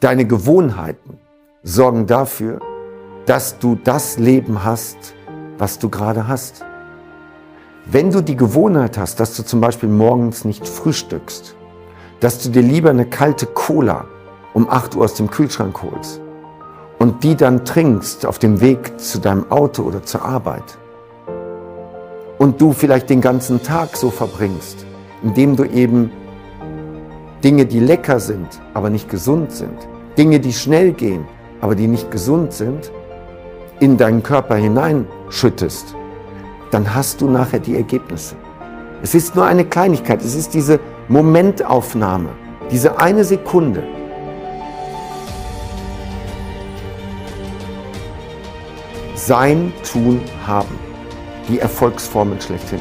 Deine Gewohnheiten sorgen dafür, dass du das Leben hast, was du gerade hast. Wenn du die Gewohnheit hast, dass du zum Beispiel morgens nicht frühstückst, dass du dir lieber eine kalte Cola um 8 Uhr aus dem Kühlschrank holst und die dann trinkst auf dem Weg zu deinem Auto oder zur Arbeit und du vielleicht den ganzen Tag so verbringst, indem du eben Dinge, die lecker sind, aber nicht gesund sind, Dinge, die schnell gehen, aber die nicht gesund sind, in deinen Körper hineinschüttest, dann hast du nachher die Ergebnisse. Es ist nur eine Kleinigkeit, es ist diese Momentaufnahme, diese eine Sekunde. Sein, tun, haben. Die Erfolgsformel schlechthin.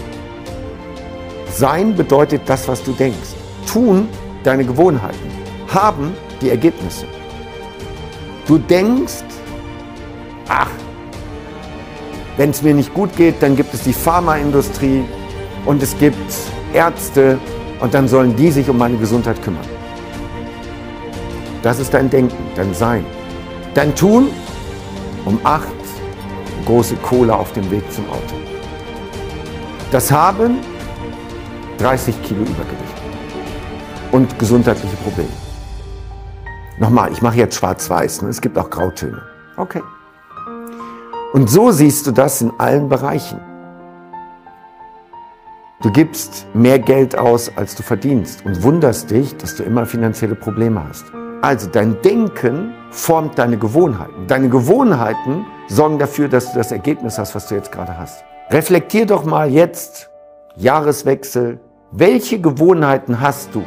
Sein bedeutet das, was du denkst. Tun deine Gewohnheiten. Haben die Ergebnisse. Du denkst, ach, wenn es mir nicht gut geht, dann gibt es die Pharmaindustrie und es gibt Ärzte und dann sollen die sich um meine Gesundheit kümmern. Das ist dein Denken, dein Sein. Dein Tun um acht große Cola auf dem Weg zum Auto. Das Haben 30 Kilo Übergewicht und gesundheitliche Probleme. Nochmal, ich mache jetzt schwarz-weiß, ne? es gibt auch Grautöne. Okay. Und so siehst du das in allen Bereichen. Du gibst mehr Geld aus, als du verdienst und wunderst dich, dass du immer finanzielle Probleme hast. Also dein Denken formt deine Gewohnheiten. Deine Gewohnheiten sorgen dafür, dass du das Ergebnis hast, was du jetzt gerade hast. Reflektier doch mal jetzt, Jahreswechsel, welche Gewohnheiten hast du,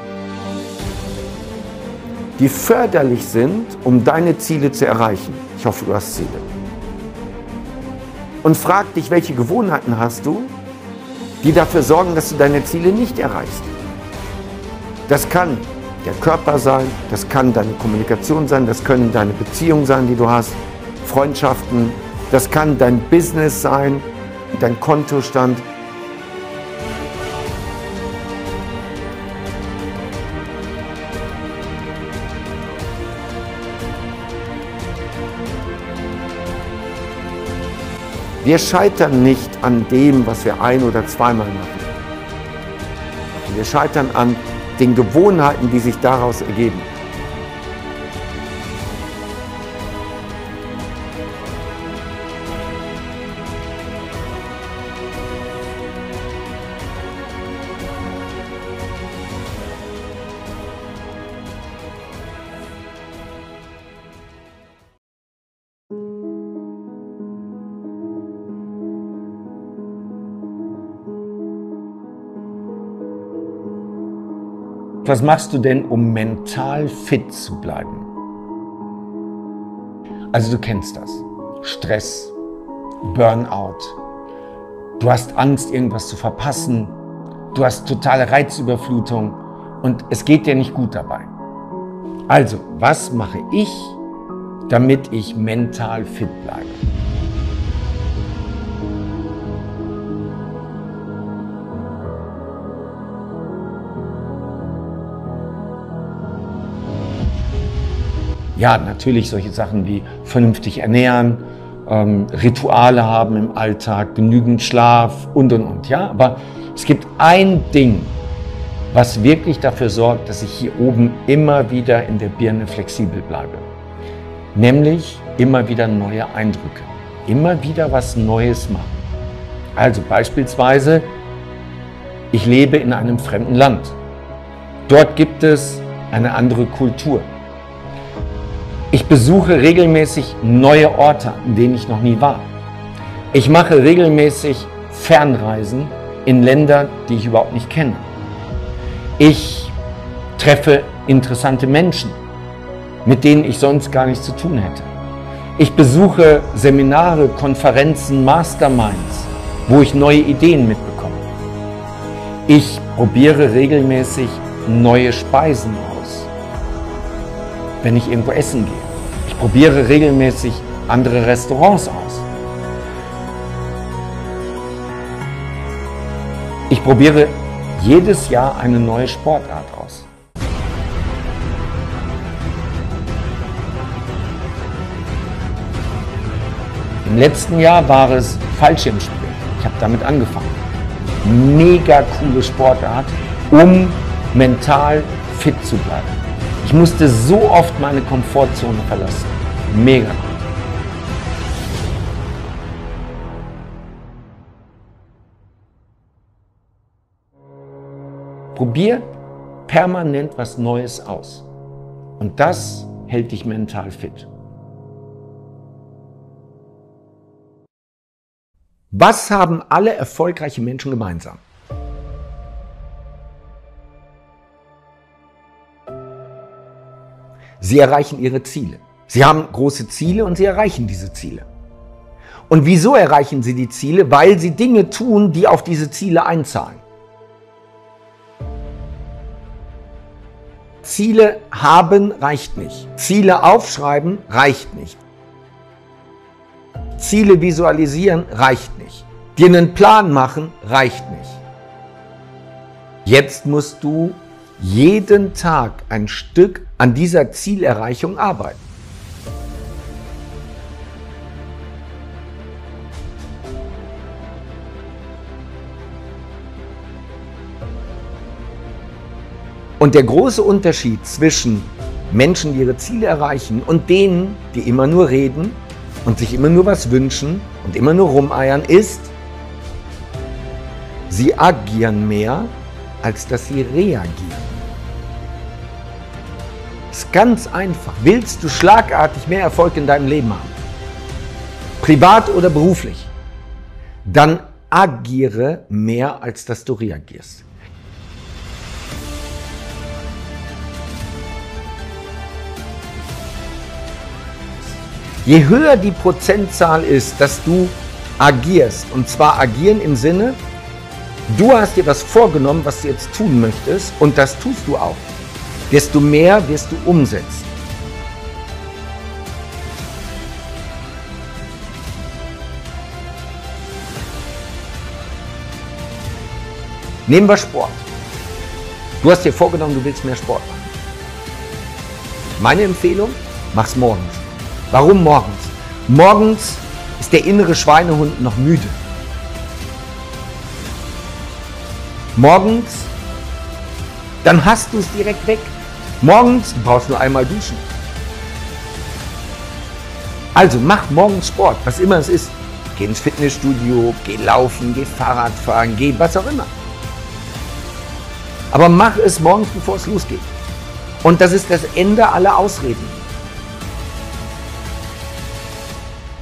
die förderlich sind, um deine Ziele zu erreichen? Ich hoffe, du hast Ziele und frag dich, welche Gewohnheiten hast du, die dafür sorgen, dass du deine Ziele nicht erreichst. Das kann der Körper sein, das kann deine Kommunikation sein, das können deine Beziehungen sein, die du hast, Freundschaften, das kann dein Business sein, dein Kontostand, Wir scheitern nicht an dem, was wir ein- oder zweimal machen. Wir scheitern an den Gewohnheiten, die sich daraus ergeben. Was machst du denn, um mental fit zu bleiben? Also du kennst das. Stress, Burnout. Du hast Angst, irgendwas zu verpassen. Du hast totale Reizüberflutung und es geht dir nicht gut dabei. Also, was mache ich, damit ich mental fit bleibe? Ja, natürlich solche Sachen wie vernünftig ernähren, ähm, Rituale haben im Alltag, genügend Schlaf und und und. Ja, aber es gibt ein Ding, was wirklich dafür sorgt, dass ich hier oben immer wieder in der Birne flexibel bleibe. Nämlich immer wieder neue Eindrücke, immer wieder was Neues machen. Also beispielsweise, ich lebe in einem fremden Land. Dort gibt es eine andere Kultur. Ich besuche regelmäßig neue Orte, an denen ich noch nie war. Ich mache regelmäßig Fernreisen in Länder, die ich überhaupt nicht kenne. Ich treffe interessante Menschen, mit denen ich sonst gar nichts zu tun hätte. Ich besuche Seminare, Konferenzen, Masterminds, wo ich neue Ideen mitbekomme. Ich probiere regelmäßig neue Speisen aus, wenn ich irgendwo essen gehe. Probiere regelmäßig andere Restaurants aus. Ich probiere jedes Jahr eine neue Sportart aus. Im letzten Jahr war es Fallschirmspringen. Ich habe damit angefangen. Mega coole Sportart, um mental fit zu bleiben. Ich musste so oft meine Komfortzone verlassen. Mega cool. Probier permanent was Neues aus. Und das hält dich mental fit. Was haben alle erfolgreiche Menschen gemeinsam? Sie erreichen ihre Ziele. Sie haben große Ziele und sie erreichen diese Ziele. Und wieso erreichen sie die Ziele? Weil sie Dinge tun, die auf diese Ziele einzahlen. Ziele haben reicht nicht. Ziele aufschreiben reicht nicht. Ziele visualisieren reicht nicht. Dir einen Plan machen reicht nicht. Jetzt musst du jeden Tag ein Stück an dieser Zielerreichung arbeiten. Und der große Unterschied zwischen Menschen, die ihre Ziele erreichen und denen, die immer nur reden und sich immer nur was wünschen und immer nur rumeiern, ist, sie agieren mehr, als dass sie reagieren. Ganz einfach. Willst du schlagartig mehr Erfolg in deinem Leben haben? Privat oder beruflich? Dann agiere mehr, als dass du reagierst. Je höher die Prozentzahl ist, dass du agierst, und zwar agieren im Sinne, du hast dir was vorgenommen, was du jetzt tun möchtest, und das tust du auch, desto mehr wirst du umsetzen. Nehmen wir Sport. Du hast dir vorgenommen, du willst mehr Sport machen. Meine Empfehlung, mach's morgens. Warum morgens? Morgens ist der innere Schweinehund noch müde. Morgens, dann hast du es direkt weg. Morgens brauchst du nur einmal duschen. Also mach morgens Sport, was immer es ist. Geh ins Fitnessstudio, geh laufen, geh Fahrrad fahren, geh was auch immer. Aber mach es morgens, bevor es losgeht. Und das ist das Ende aller Ausreden.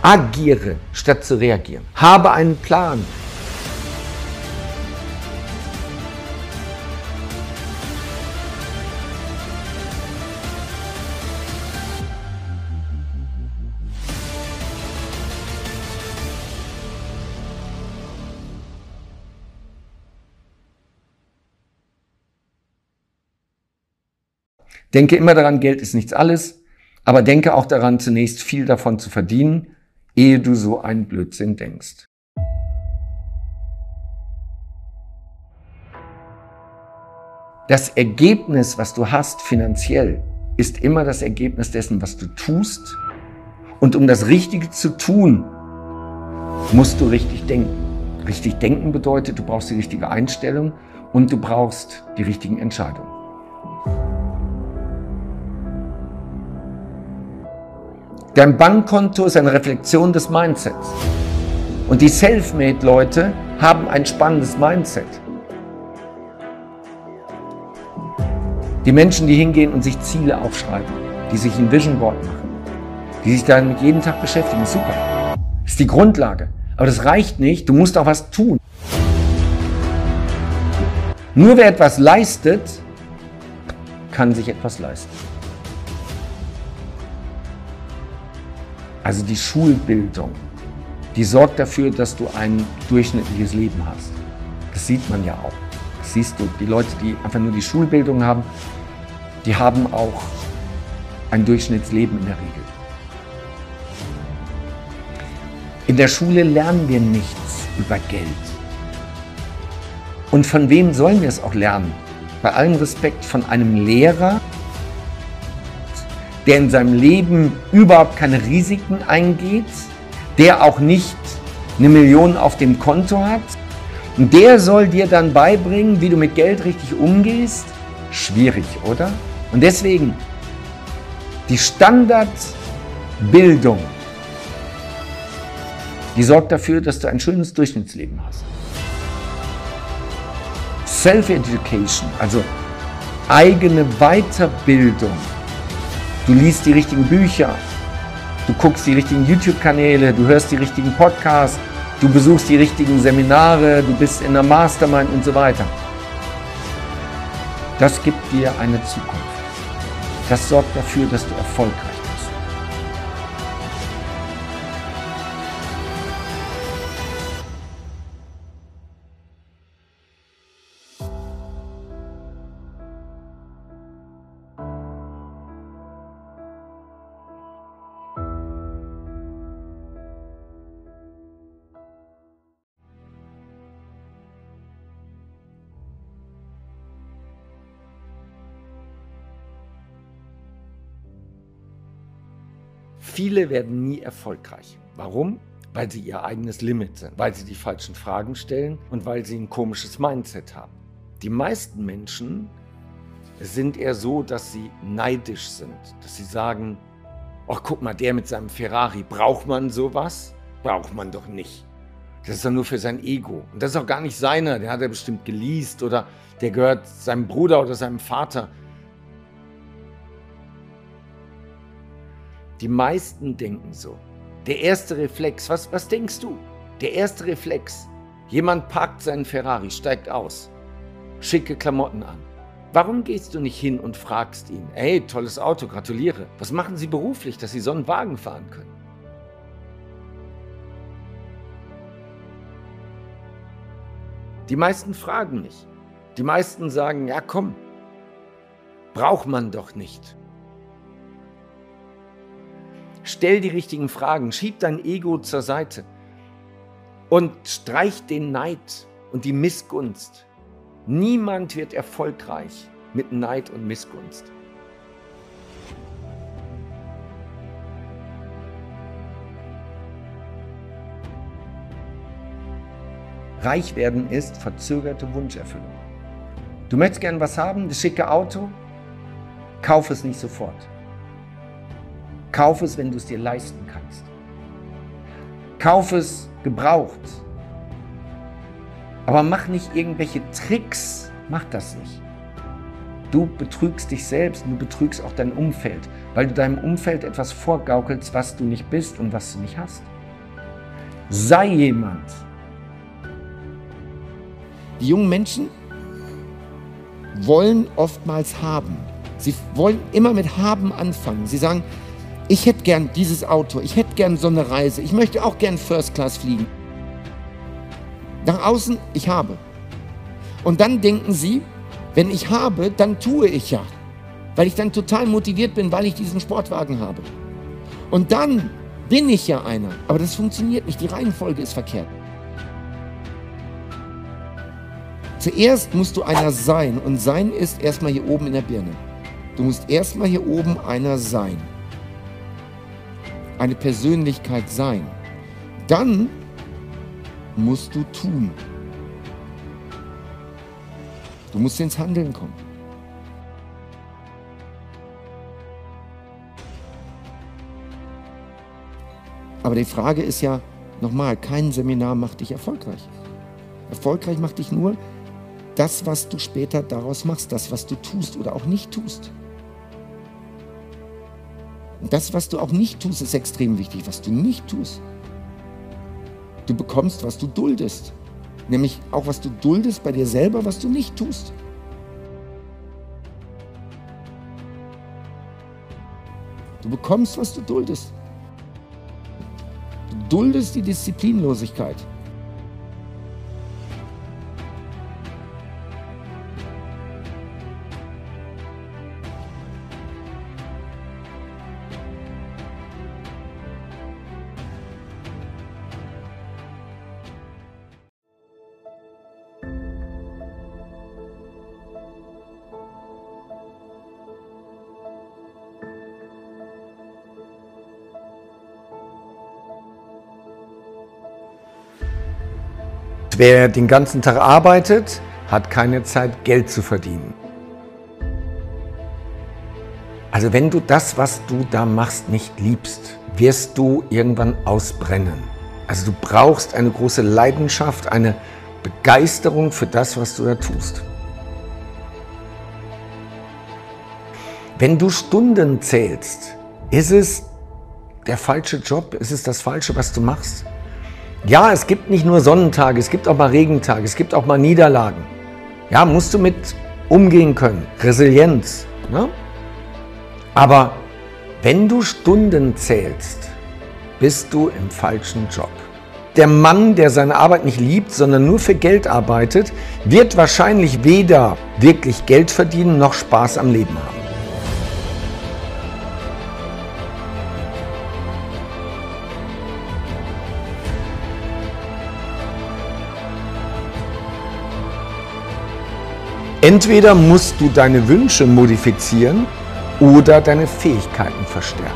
Agiere statt zu reagieren. Habe einen Plan. Denke immer daran, Geld ist nichts alles, aber denke auch daran, zunächst viel davon zu verdienen ehe du so einen Blödsinn denkst. Das Ergebnis, was du hast finanziell, ist immer das Ergebnis dessen, was du tust. Und um das Richtige zu tun, musst du richtig denken. Richtig denken bedeutet, du brauchst die richtige Einstellung und du brauchst die richtigen Entscheidungen. Dein Bankkonto ist eine Reflexion des Mindsets. Und die Selfmade-Leute haben ein spannendes Mindset. Die Menschen, die hingehen und sich Ziele aufschreiben, die sich ein Vision Board machen, die sich damit jeden Tag beschäftigen, super. Das ist die Grundlage. Aber das reicht nicht, du musst auch was tun. Nur wer etwas leistet, kann sich etwas leisten. Also die Schulbildung, die sorgt dafür, dass du ein durchschnittliches Leben hast. Das sieht man ja auch. Das siehst du, die Leute, die einfach nur die Schulbildung haben, die haben auch ein Durchschnittsleben in der Regel. In der Schule lernen wir nichts über Geld. Und von wem sollen wir es auch lernen? Bei allem Respekt von einem Lehrer, der in seinem Leben überhaupt keine Risiken eingeht, der auch nicht eine Million auf dem Konto hat. Und der soll dir dann beibringen, wie du mit Geld richtig umgehst. Schwierig, oder? Und deswegen die Standardbildung, die sorgt dafür, dass du ein schönes Durchschnittsleben hast. Self-Education, also eigene Weiterbildung. Du liest die richtigen Bücher, du guckst die richtigen YouTube-Kanäle, du hörst die richtigen Podcasts, du besuchst die richtigen Seminare, du bist in der Mastermind und so weiter. Das gibt dir eine Zukunft. Das sorgt dafür, dass du erfolgreich Viele werden nie erfolgreich. Warum? Weil sie ihr eigenes Limit sind, weil sie die falschen Fragen stellen und weil sie ein komisches Mindset haben. Die meisten Menschen sind eher so, dass sie neidisch sind, dass sie sagen, ach guck mal, der mit seinem Ferrari, braucht man sowas? Braucht man doch nicht. Das ist doch nur für sein Ego. Und das ist auch gar nicht seiner, der hat er bestimmt geleast oder der gehört seinem Bruder oder seinem Vater. Die meisten denken so. Der erste Reflex, was, was denkst du? Der erste Reflex. Jemand parkt seinen Ferrari, steigt aus, schicke Klamotten an. Warum gehst du nicht hin und fragst ihn, hey, tolles Auto, gratuliere. Was machen Sie beruflich, dass Sie so einen Wagen fahren können? Die meisten fragen nicht. Die meisten sagen, ja komm, braucht man doch nicht. Stell die richtigen Fragen, schieb dein Ego zur Seite und streich den Neid und die Missgunst. Niemand wird erfolgreich mit Neid und Missgunst. Reich werden ist verzögerte Wunscherfüllung. Du möchtest gern was haben, das schicke Auto, kauf es nicht sofort. Kauf es, wenn du es dir leisten kannst. Kauf es gebraucht. Aber mach nicht irgendwelche Tricks. Mach das nicht. Du betrügst dich selbst und du betrügst auch dein Umfeld, weil du deinem Umfeld etwas vorgaukelst, was du nicht bist und was du nicht hast. Sei jemand. Die jungen Menschen wollen oftmals haben. Sie wollen immer mit haben anfangen. Sie sagen, ich hätte gern dieses Auto, ich hätte gern so eine Reise, ich möchte auch gern First Class fliegen. Nach außen, ich habe. Und dann denken sie, wenn ich habe, dann tue ich ja. Weil ich dann total motiviert bin, weil ich diesen Sportwagen habe. Und dann bin ich ja einer. Aber das funktioniert nicht, die Reihenfolge ist verkehrt. Zuerst musst du einer sein und sein ist erstmal hier oben in der Birne. Du musst erstmal hier oben einer sein eine Persönlichkeit sein. Dann musst du tun. Du musst ins Handeln kommen. Aber die Frage ist ja, nochmal, kein Seminar macht dich erfolgreich. Erfolgreich macht dich nur das, was du später daraus machst, das, was du tust oder auch nicht tust. Und das, was du auch nicht tust, ist extrem wichtig. Was du nicht tust. Du bekommst, was du duldest. Nämlich auch, was du duldest bei dir selber, was du nicht tust. Du bekommst, was du duldest. Du duldest die Disziplinlosigkeit. Wer den ganzen Tag arbeitet, hat keine Zeit, Geld zu verdienen. Also wenn du das, was du da machst, nicht liebst, wirst du irgendwann ausbrennen. Also du brauchst eine große Leidenschaft, eine Begeisterung für das, was du da tust. Wenn du Stunden zählst, ist es der falsche Job? Ist es das Falsche, was du machst? Ja, es gibt nicht nur Sonnentage, es gibt auch mal Regentage, es gibt auch mal Niederlagen. Ja, musst du mit umgehen können. Resilienz. Ne? Aber wenn du Stunden zählst, bist du im falschen Job. Der Mann, der seine Arbeit nicht liebt, sondern nur für Geld arbeitet, wird wahrscheinlich weder wirklich Geld verdienen noch Spaß am Leben haben. Entweder musst du deine Wünsche modifizieren oder deine Fähigkeiten verstärken.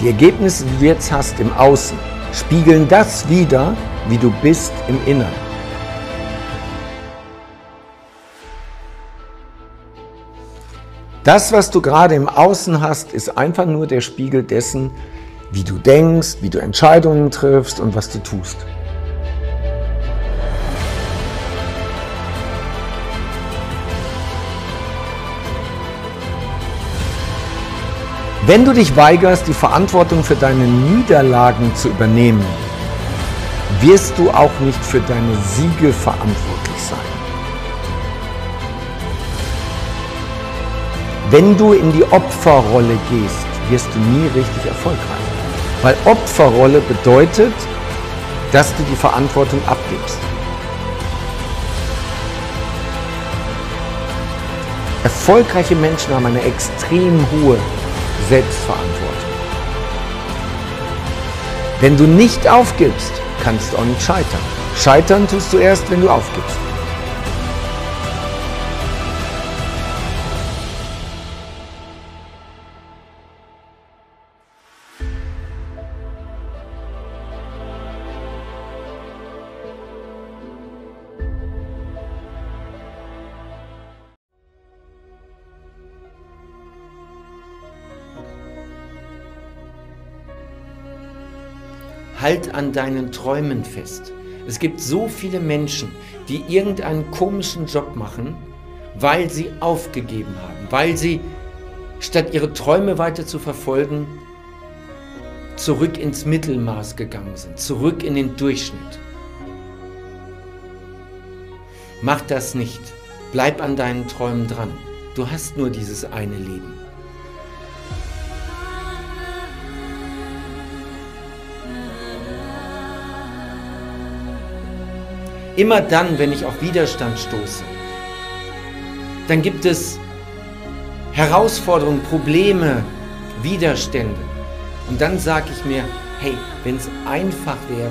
Die Ergebnisse, die du jetzt hast im Außen, spiegeln das wider, wie du bist im Inneren. Das, was du gerade im Außen hast, ist einfach nur der Spiegel dessen, wie du denkst, wie du Entscheidungen triffst und was du tust. Wenn du dich weigerst, die Verantwortung für deine Niederlagen zu übernehmen, wirst du auch nicht für deine Siege verantwortlich sein. Wenn du in die Opferrolle gehst, wirst du nie richtig erfolgreich. Weil Opferrolle bedeutet, dass du die Verantwortung abgibst. Erfolgreiche Menschen haben eine extrem hohe Selbstverantwortung. Wenn du nicht aufgibst, kannst du auch nicht scheitern. Scheitern tust du erst, wenn du aufgibst. An deinen Träumen fest. Es gibt so viele Menschen, die irgendeinen komischen Job machen, weil sie aufgegeben haben, weil sie statt ihre Träume weiter zu verfolgen, zurück ins Mittelmaß gegangen sind, zurück in den Durchschnitt. Mach das nicht. Bleib an deinen Träumen dran. Du hast nur dieses eine Leben. Immer dann, wenn ich auf Widerstand stoße, dann gibt es Herausforderungen, Probleme, Widerstände. Und dann sage ich mir, hey, wenn es einfach wäre,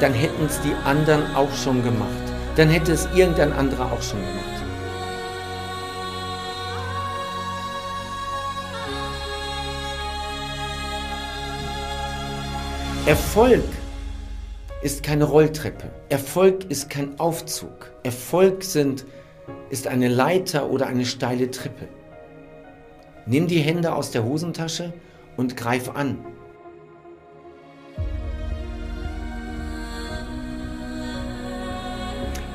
dann hätten es die anderen auch schon gemacht. Dann hätte es irgendein anderer auch schon gemacht. Erfolg ist keine Rolltreppe. Erfolg ist kein Aufzug. Erfolg sind, ist eine Leiter oder eine steile Treppe. Nimm die Hände aus der Hosentasche und greif an.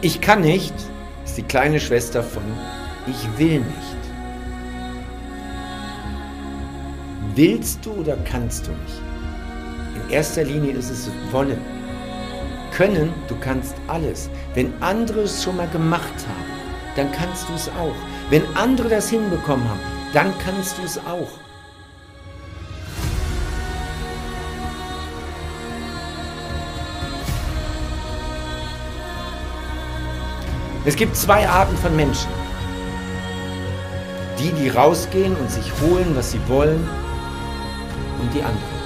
Ich kann nicht, ist die kleine Schwester von Ich will nicht. Willst du oder kannst du nicht? In erster Linie ist es Wollen. Können, du kannst alles. Wenn andere es schon mal gemacht haben, dann kannst du es auch. Wenn andere das hinbekommen haben, dann kannst du es auch. Es gibt zwei Arten von Menschen. Die, die rausgehen und sich holen, was sie wollen, und die anderen.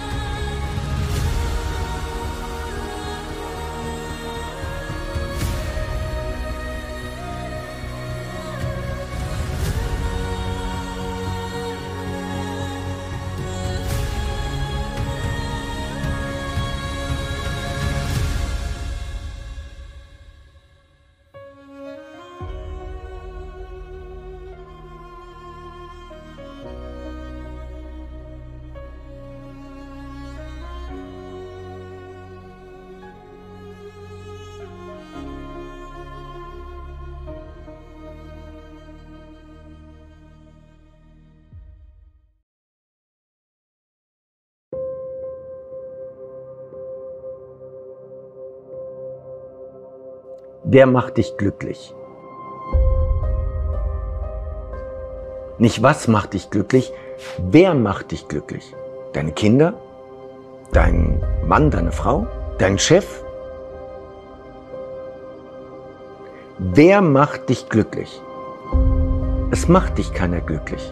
Wer macht dich glücklich? Nicht was macht dich glücklich, wer macht dich glücklich? Deine Kinder? Dein Mann, deine Frau? Dein Chef? Wer macht dich glücklich? Es macht dich keiner glücklich.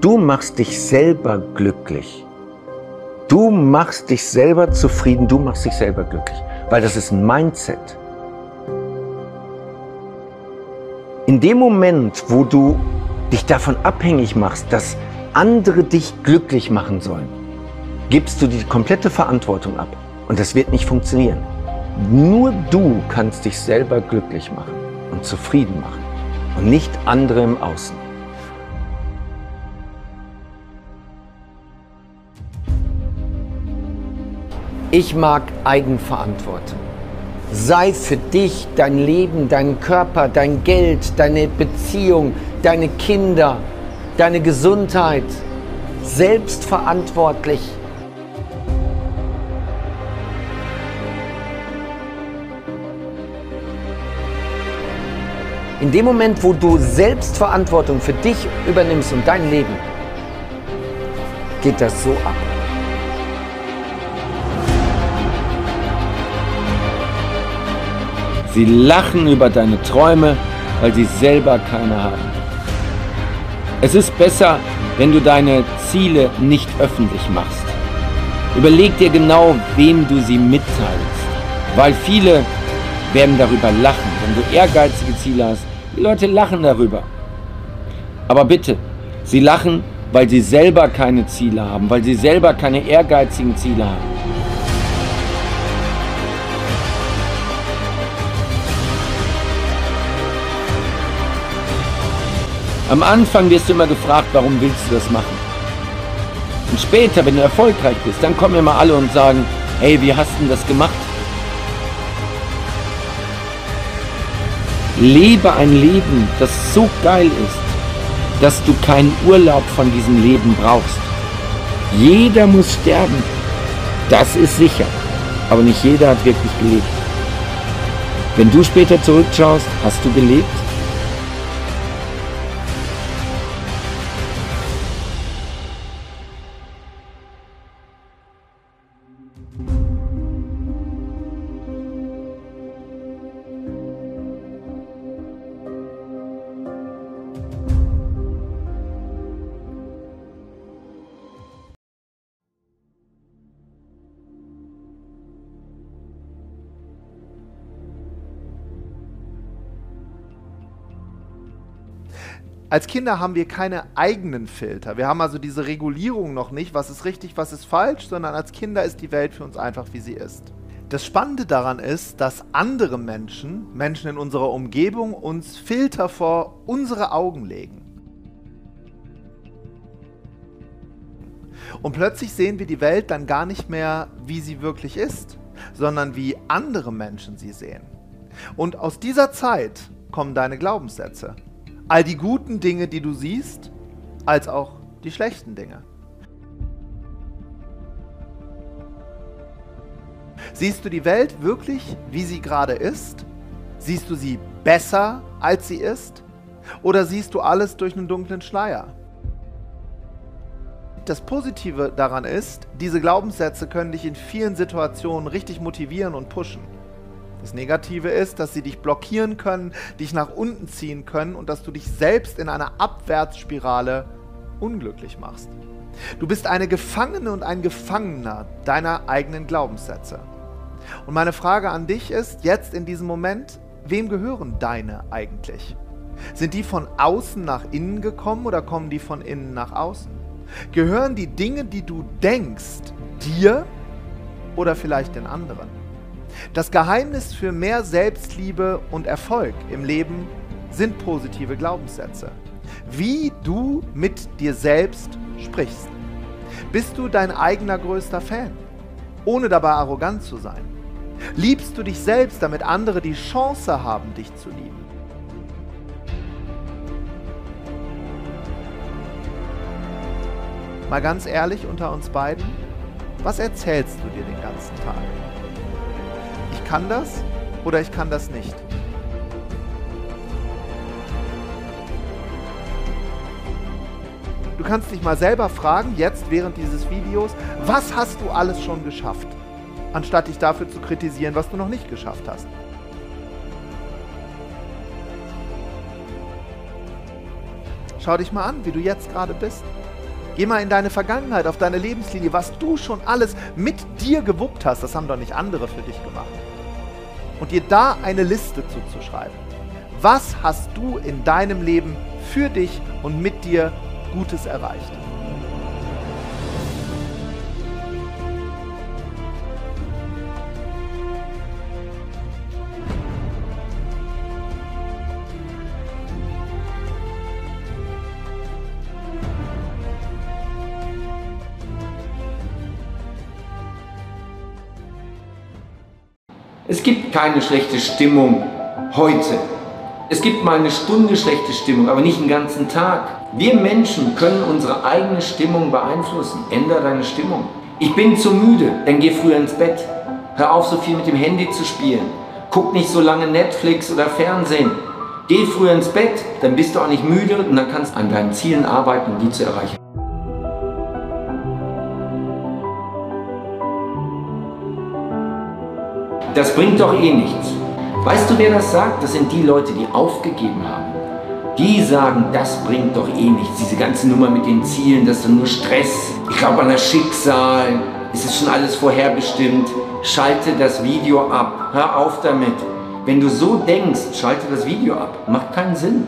Du machst dich selber glücklich. Du machst dich selber zufrieden, du machst dich selber glücklich, weil das ist ein Mindset. In dem Moment, wo du dich davon abhängig machst, dass andere dich glücklich machen sollen, gibst du die komplette Verantwortung ab. Und das wird nicht funktionieren. Nur du kannst dich selber glücklich machen und zufrieden machen und nicht andere im Außen. Ich mag Eigenverantwortung. Sei für dich, dein Leben, deinen Körper, dein Geld, deine Beziehung, deine Kinder, deine Gesundheit selbstverantwortlich. In dem Moment, wo du Selbstverantwortung für dich übernimmst und dein Leben, geht das so ab. Sie lachen über deine Träume, weil sie selber keine haben. Es ist besser, wenn du deine Ziele nicht öffentlich machst. Überleg dir genau, wem du sie mitteilst, weil viele werden darüber lachen, wenn du ehrgeizige Ziele hast. Die Leute lachen darüber. Aber bitte, sie lachen, weil sie selber keine Ziele haben, weil sie selber keine ehrgeizigen Ziele haben. Am Anfang wirst du immer gefragt, warum willst du das machen? Und später, wenn du erfolgreich bist, dann kommen immer alle und sagen, hey, wie hast du das gemacht? Lebe ein Leben, das so geil ist, dass du keinen Urlaub von diesem Leben brauchst. Jeder muss sterben. Das ist sicher. Aber nicht jeder hat wirklich gelebt. Wenn du später zurückschaust, hast du gelebt? Als Kinder haben wir keine eigenen Filter. Wir haben also diese Regulierung noch nicht, was ist richtig, was ist falsch, sondern als Kinder ist die Welt für uns einfach, wie sie ist. Das Spannende daran ist, dass andere Menschen, Menschen in unserer Umgebung, uns Filter vor unsere Augen legen. Und plötzlich sehen wir die Welt dann gar nicht mehr, wie sie wirklich ist, sondern wie andere Menschen sie sehen. Und aus dieser Zeit kommen deine Glaubenssätze all die guten Dinge, die du siehst, als auch die schlechten Dinge. Siehst du die Welt wirklich, wie sie gerade ist? Siehst du sie besser, als sie ist? Oder siehst du alles durch einen dunklen Schleier? Das Positive daran ist, diese Glaubenssätze können dich in vielen Situationen richtig motivieren und pushen. Das Negative ist, dass sie dich blockieren können, dich nach unten ziehen können und dass du dich selbst in einer Abwärtsspirale unglücklich machst. Du bist eine Gefangene und ein Gefangener deiner eigenen Glaubenssätze. Und meine Frage an dich ist, jetzt in diesem Moment, wem gehören deine eigentlich? Sind die von außen nach innen gekommen oder kommen die von innen nach außen? Gehören die Dinge, die du denkst, dir oder vielleicht den anderen? Das Geheimnis für mehr Selbstliebe und Erfolg im Leben sind positive Glaubenssätze. Wie du mit dir selbst sprichst. Bist du dein eigener größter Fan, ohne dabei arrogant zu sein? Liebst du dich selbst, damit andere die Chance haben, dich zu lieben? Mal ganz ehrlich unter uns beiden, was erzählst du dir den ganzen Tag? Kann das oder ich kann das nicht. Du kannst dich mal selber fragen, jetzt während dieses Videos, was hast du alles schon geschafft? Anstatt dich dafür zu kritisieren, was du noch nicht geschafft hast. Schau dich mal an, wie du jetzt gerade bist. Geh mal in deine Vergangenheit, auf deine Lebenslinie, was du schon alles mit dir gewuppt hast. Das haben doch nicht andere für dich gemacht. Und dir da eine Liste zuzuschreiben. Was hast du in deinem Leben für dich und mit dir Gutes erreicht? Es gibt keine schlechte Stimmung heute. Es gibt mal eine Stunde schlechte Stimmung, aber nicht den ganzen Tag. Wir Menschen können unsere eigene Stimmung beeinflussen. Ändere deine Stimmung. Ich bin zu müde, dann geh früher ins Bett. Hör auf, so viel mit dem Handy zu spielen. Guck nicht so lange Netflix oder Fernsehen. Geh früher ins Bett, dann bist du auch nicht müde und dann kannst du an deinen Zielen arbeiten, um die zu erreichen. Das bringt doch eh nichts. Weißt du, wer das sagt? Das sind die Leute, die aufgegeben haben. Die sagen, das bringt doch eh nichts. Diese ganze Nummer mit den Zielen, das ist nur Stress. Ich glaube an das Schicksal. Es ist schon alles vorherbestimmt. Schalte das Video ab. Hör auf damit. Wenn du so denkst, schalte das Video ab. Macht keinen Sinn.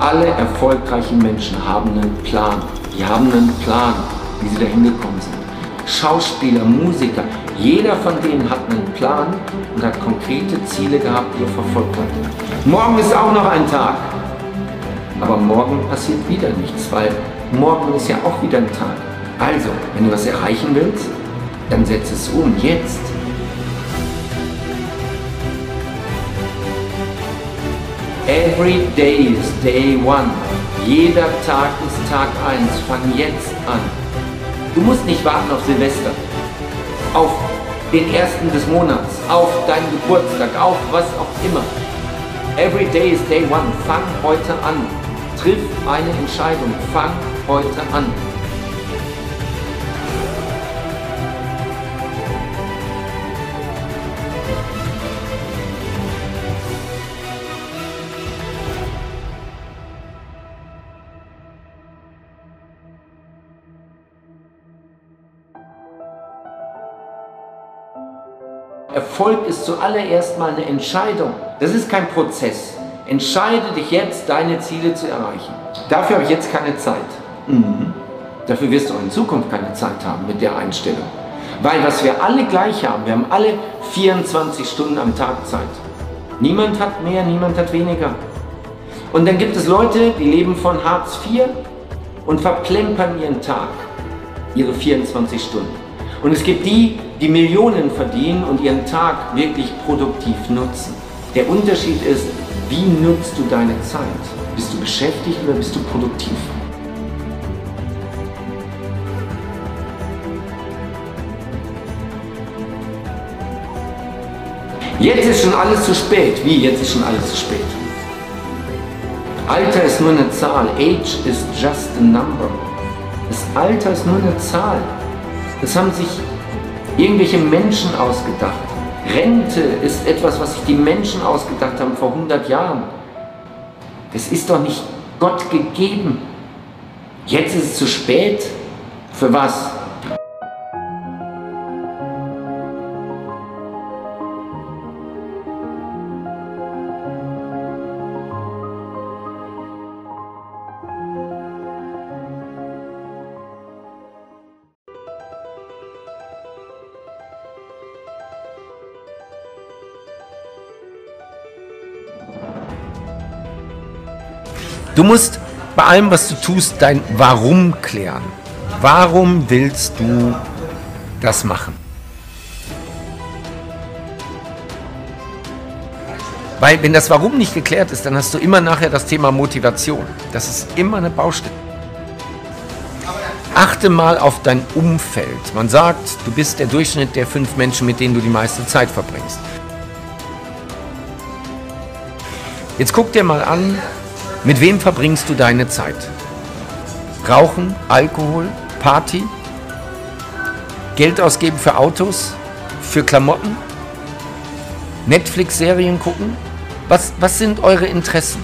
Alle erfolgreichen Menschen haben einen Plan. Die haben einen Plan, wie sie dahin gekommen sind. Schauspieler, Musiker, jeder von denen hat einen Plan und hat konkrete Ziele gehabt, die er verfolgt hat. Morgen ist auch noch ein Tag. Aber morgen passiert wieder nichts, weil morgen ist ja auch wieder ein Tag. Also, wenn du was erreichen willst, dann setz es um, jetzt. Every day is day one. Jeder Tag ist Tag 1. Fang jetzt an. Du musst nicht warten auf Silvester, auf den ersten des Monats, auf deinen Geburtstag, auf was auch immer. Every day is day one. Fang heute an. Triff eine Entscheidung. Fang heute an. Erfolg ist zuallererst mal eine Entscheidung. Das ist kein Prozess. Entscheide dich jetzt, deine Ziele zu erreichen. Dafür habe ich jetzt keine Zeit. Mhm. Dafür wirst du auch in Zukunft keine Zeit haben mit der Einstellung. Weil was wir alle gleich haben, wir haben alle 24 Stunden am Tag Zeit. Niemand hat mehr, niemand hat weniger. Und dann gibt es Leute, die leben von Hartz IV und verplempern ihren Tag, ihre 24 Stunden. Und es gibt die, die Millionen verdienen und ihren Tag wirklich produktiv nutzen. Der Unterschied ist, wie nutzt du deine Zeit? Bist du beschäftigt oder bist du produktiv? Jetzt ist schon alles zu spät. Wie, jetzt ist schon alles zu spät? Alter ist nur eine Zahl. Age is just a number. Das Alter ist nur eine Zahl. Das haben sich irgendwelche Menschen ausgedacht. Rente ist etwas, was sich die Menschen ausgedacht haben vor 100 Jahren. Das ist doch nicht Gott gegeben. Jetzt ist es zu spät. Für was? Du musst bei allem, was du tust, dein Warum klären. Warum willst du das machen? Weil wenn das Warum nicht geklärt ist, dann hast du immer nachher das Thema Motivation. Das ist immer eine Baustelle. Achte mal auf dein Umfeld. Man sagt, du bist der Durchschnitt der fünf Menschen, mit denen du die meiste Zeit verbringst. Jetzt guck dir mal an, mit wem verbringst du deine Zeit? Rauchen, Alkohol, Party, Geld ausgeben für Autos, für Klamotten, Netflix-Serien gucken? Was, was sind eure Interessen?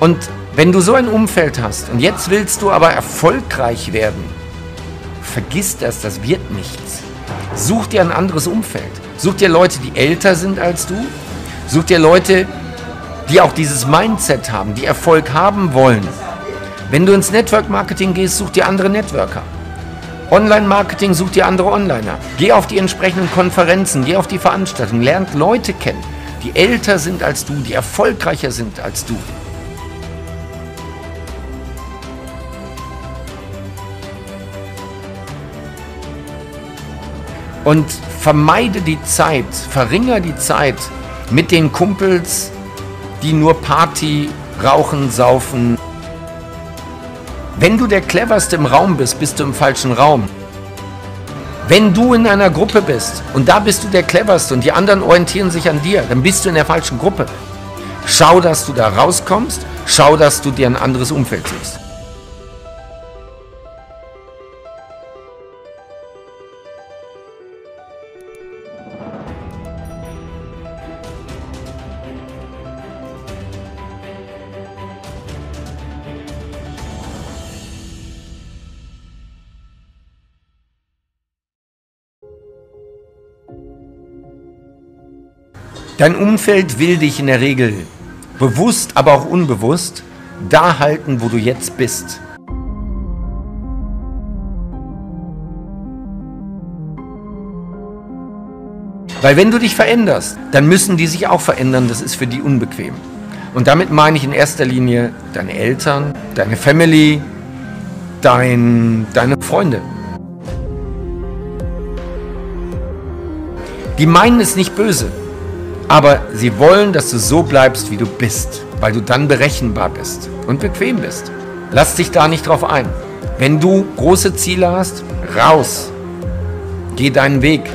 Und wenn du so ein Umfeld hast und jetzt willst du aber erfolgreich werden, vergiss das, das wird nichts. Such dir ein anderes Umfeld. Such dir Leute, die älter sind als du. Such dir Leute, die auch dieses Mindset haben, die Erfolg haben wollen. Wenn du ins Network Marketing gehst, such dir andere Networker. Online-Marketing, such dir andere Onliner. Geh auf die entsprechenden Konferenzen, geh auf die Veranstaltungen, lernt Leute kennen, die älter sind als du, die erfolgreicher sind als du. Und vermeide die Zeit, verringere die Zeit mit den Kumpels, die nur Party, rauchen, saufen. Wenn du der cleverste im Raum bist, bist du im falschen Raum. Wenn du in einer Gruppe bist und da bist du der cleverste und die anderen orientieren sich an dir, dann bist du in der falschen Gruppe. Schau, dass du da rauskommst, schau, dass du dir ein anderes Umfeld suchst. Dein Umfeld will dich in der Regel bewusst, aber auch unbewusst da halten, wo du jetzt bist. Weil wenn du dich veränderst, dann müssen die sich auch verändern. Das ist für die unbequem. Und damit meine ich in erster Linie deine Eltern, deine Family, dein, deine Freunde. Die meinen es nicht böse. Aber sie wollen, dass du so bleibst, wie du bist, weil du dann berechenbar bist und bequem bist. Lass dich da nicht drauf ein. Wenn du große Ziele hast, raus. Geh deinen Weg.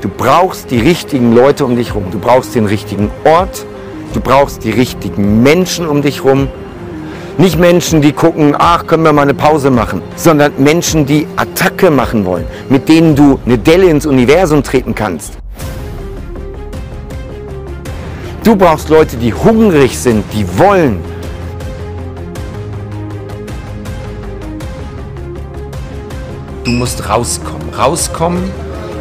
Du brauchst die richtigen Leute um dich herum. Du brauchst den richtigen Ort. Du brauchst die richtigen Menschen um dich herum. Nicht Menschen, die gucken, ach, können wir mal eine Pause machen, sondern Menschen, die Attacke machen wollen, mit denen du eine Delle ins Universum treten kannst. Du brauchst Leute, die hungrig sind, die wollen. Du musst rauskommen, rauskommen,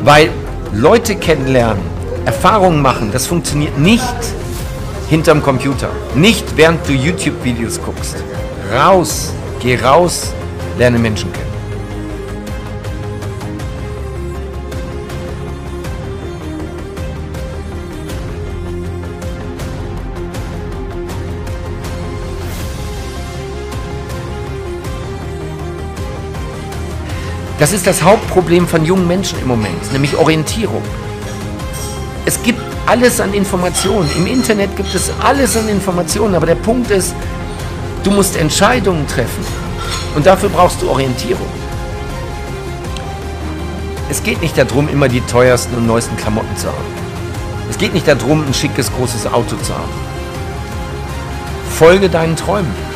weil Leute kennenlernen, Erfahrungen machen, das funktioniert nicht hinterm Computer. Nicht während du YouTube-Videos guckst. Raus, geh raus, lerne Menschen kennen. Das ist das Hauptproblem von jungen Menschen im Moment, nämlich Orientierung. Es gibt alles an Informationen. Im Internet gibt es alles an Informationen, aber der Punkt ist, du musst Entscheidungen treffen und dafür brauchst du Orientierung. Es geht nicht darum, immer die teuersten und neuesten Klamotten zu haben. Es geht nicht darum, ein schickes, großes Auto zu haben. Folge deinen Träumen.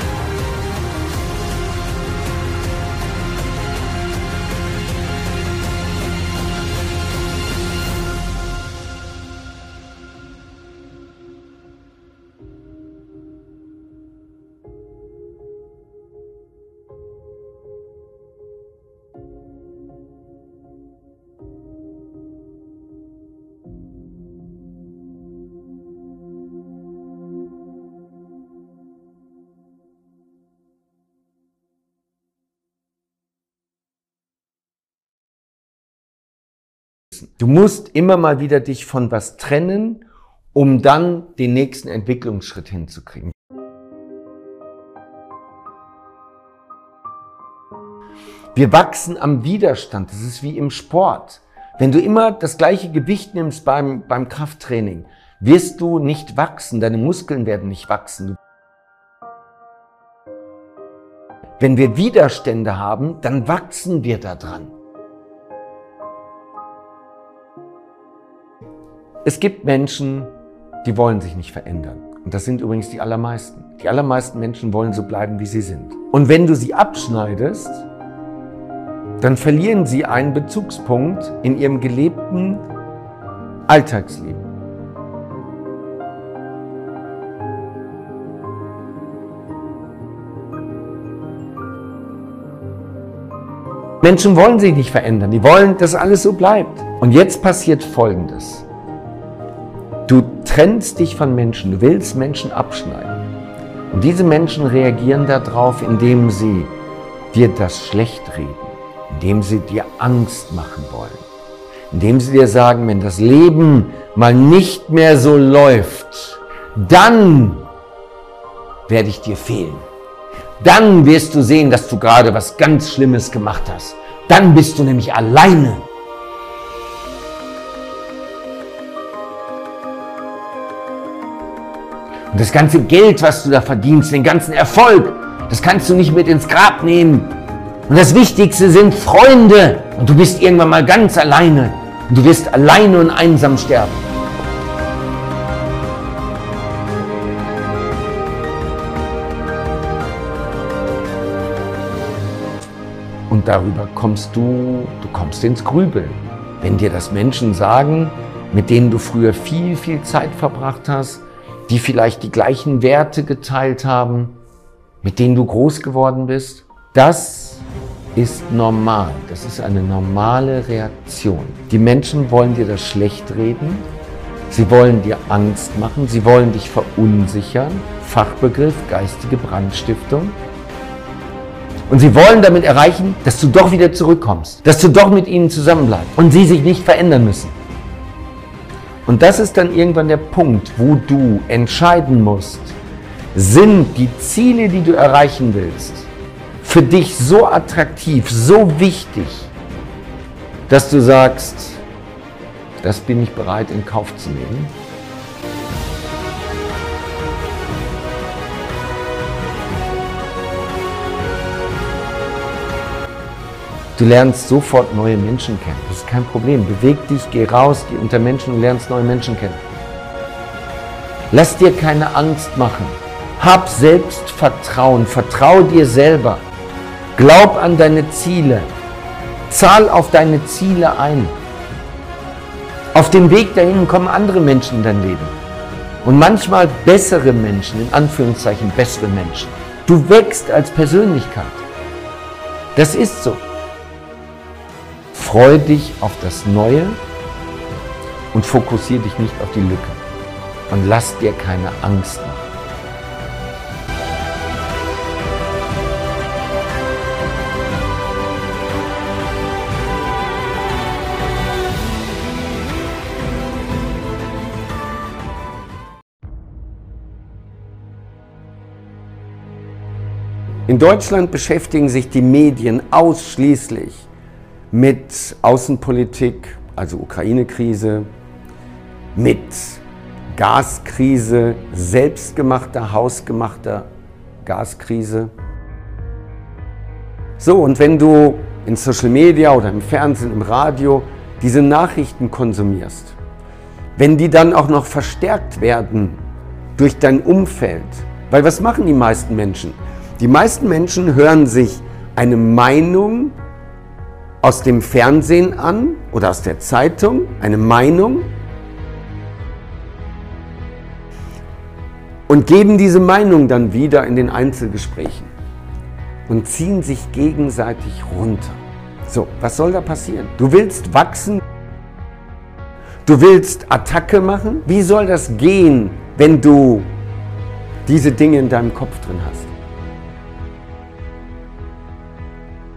Du musst immer mal wieder dich von was trennen, um dann den nächsten Entwicklungsschritt hinzukriegen. Wir wachsen am Widerstand. Das ist wie im Sport. Wenn du immer das gleiche Gewicht nimmst beim, beim Krafttraining, wirst du nicht wachsen, deine Muskeln werden nicht wachsen. Wenn wir Widerstände haben, dann wachsen wir daran. Es gibt Menschen, die wollen sich nicht verändern. Und das sind übrigens die allermeisten. Die allermeisten Menschen wollen so bleiben, wie sie sind. Und wenn du sie abschneidest, dann verlieren sie einen Bezugspunkt in ihrem gelebten Alltagsleben. Menschen wollen sich nicht verändern, die wollen, dass alles so bleibt. Und jetzt passiert Folgendes. Du trennst dich von Menschen, du willst Menschen abschneiden. Und diese Menschen reagieren darauf, indem sie dir das schlecht reden, indem sie dir Angst machen wollen, indem sie dir sagen, wenn das Leben mal nicht mehr so läuft, dann werde ich dir fehlen. Dann wirst du sehen, dass du gerade was ganz Schlimmes gemacht hast. Dann bist du nämlich alleine. Und das ganze Geld, was du da verdienst, den ganzen Erfolg, das kannst du nicht mit ins Grab nehmen. Und das Wichtigste sind Freunde. Und du bist irgendwann mal ganz alleine. Und du wirst alleine und einsam sterben. Und darüber kommst du, du kommst ins Grübeln. Wenn dir das Menschen sagen, mit denen du früher viel, viel Zeit verbracht hast, die vielleicht die gleichen Werte geteilt haben, mit denen du groß geworden bist, das ist normal. Das ist eine normale Reaktion. Die Menschen wollen dir das schlecht reden. Sie wollen dir Angst machen. Sie wollen dich verunsichern. Fachbegriff geistige Brandstiftung. Und sie wollen damit erreichen, dass du doch wieder zurückkommst, dass du doch mit ihnen zusammenbleibst und sie sich nicht verändern müssen. Und das ist dann irgendwann der Punkt, wo du entscheiden musst, sind die Ziele, die du erreichen willst, für dich so attraktiv, so wichtig, dass du sagst, das bin ich bereit in Kauf zu nehmen? Du lernst sofort neue Menschen kennen. Das ist kein Problem. Beweg dich, geh raus, geh unter Menschen und lernst neue Menschen kennen. Lass dir keine Angst machen. Hab Selbstvertrauen. Vertrau dir selber. Glaub an deine Ziele. Zahl auf deine Ziele ein. Auf dem Weg dahin kommen andere Menschen in dein Leben. Und manchmal bessere Menschen, in Anführungszeichen bessere Menschen. Du wächst als Persönlichkeit. Das ist so. Freue dich auf das Neue und fokussiere dich nicht auf die Lücke. Und lass dir keine Angst machen. In Deutschland beschäftigen sich die Medien ausschließlich mit Außenpolitik, also Ukraine-Krise, mit Gaskrise, selbstgemachter, hausgemachter Gaskrise. So, und wenn du in Social Media oder im Fernsehen, im Radio diese Nachrichten konsumierst, wenn die dann auch noch verstärkt werden durch dein Umfeld, weil was machen die meisten Menschen? Die meisten Menschen hören sich eine Meinung aus dem Fernsehen an oder aus der Zeitung eine Meinung und geben diese Meinung dann wieder in den Einzelgesprächen und ziehen sich gegenseitig runter. So, was soll da passieren? Du willst wachsen, du willst Attacke machen. Wie soll das gehen, wenn du diese Dinge in deinem Kopf drin hast?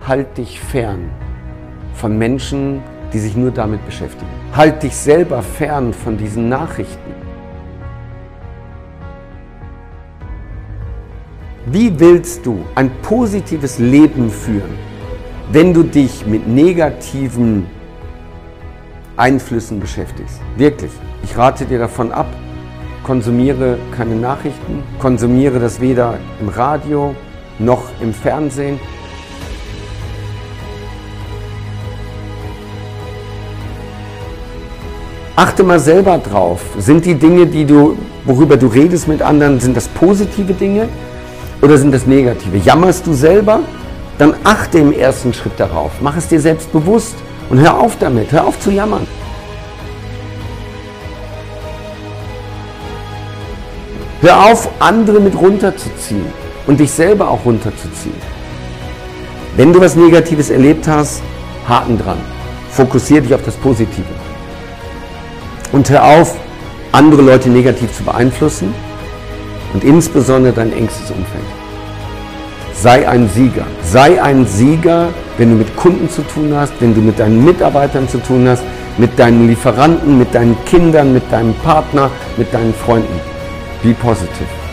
Halt dich fern von Menschen, die sich nur damit beschäftigen. Halt dich selber fern von diesen Nachrichten. Wie willst du ein positives Leben führen, wenn du dich mit negativen Einflüssen beschäftigst. Wirklich. Ich rate dir davon ab, konsumiere keine Nachrichten, konsumiere das weder im Radio noch im Fernsehen. Achte mal selber drauf. Sind die Dinge, die du, worüber du redest mit anderen, sind das positive Dinge oder sind das negative? Jammerst du selber? Dann achte im ersten Schritt darauf. Mach es dir selbst bewusst und hör auf damit. Hör auf zu jammern. Hör auf, andere mit runterzuziehen und dich selber auch runterzuziehen. Wenn du was Negatives erlebt hast, Haken dran. Fokussiere dich auf das Positive. Und hör auf, andere Leute negativ zu beeinflussen und insbesondere dein engstes Umfeld. Sei ein Sieger. Sei ein Sieger, wenn du mit Kunden zu tun hast, wenn du mit deinen Mitarbeitern zu tun hast, mit deinen Lieferanten, mit deinen Kindern, mit deinem Partner, mit deinen Freunden. Be positive.